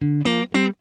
Música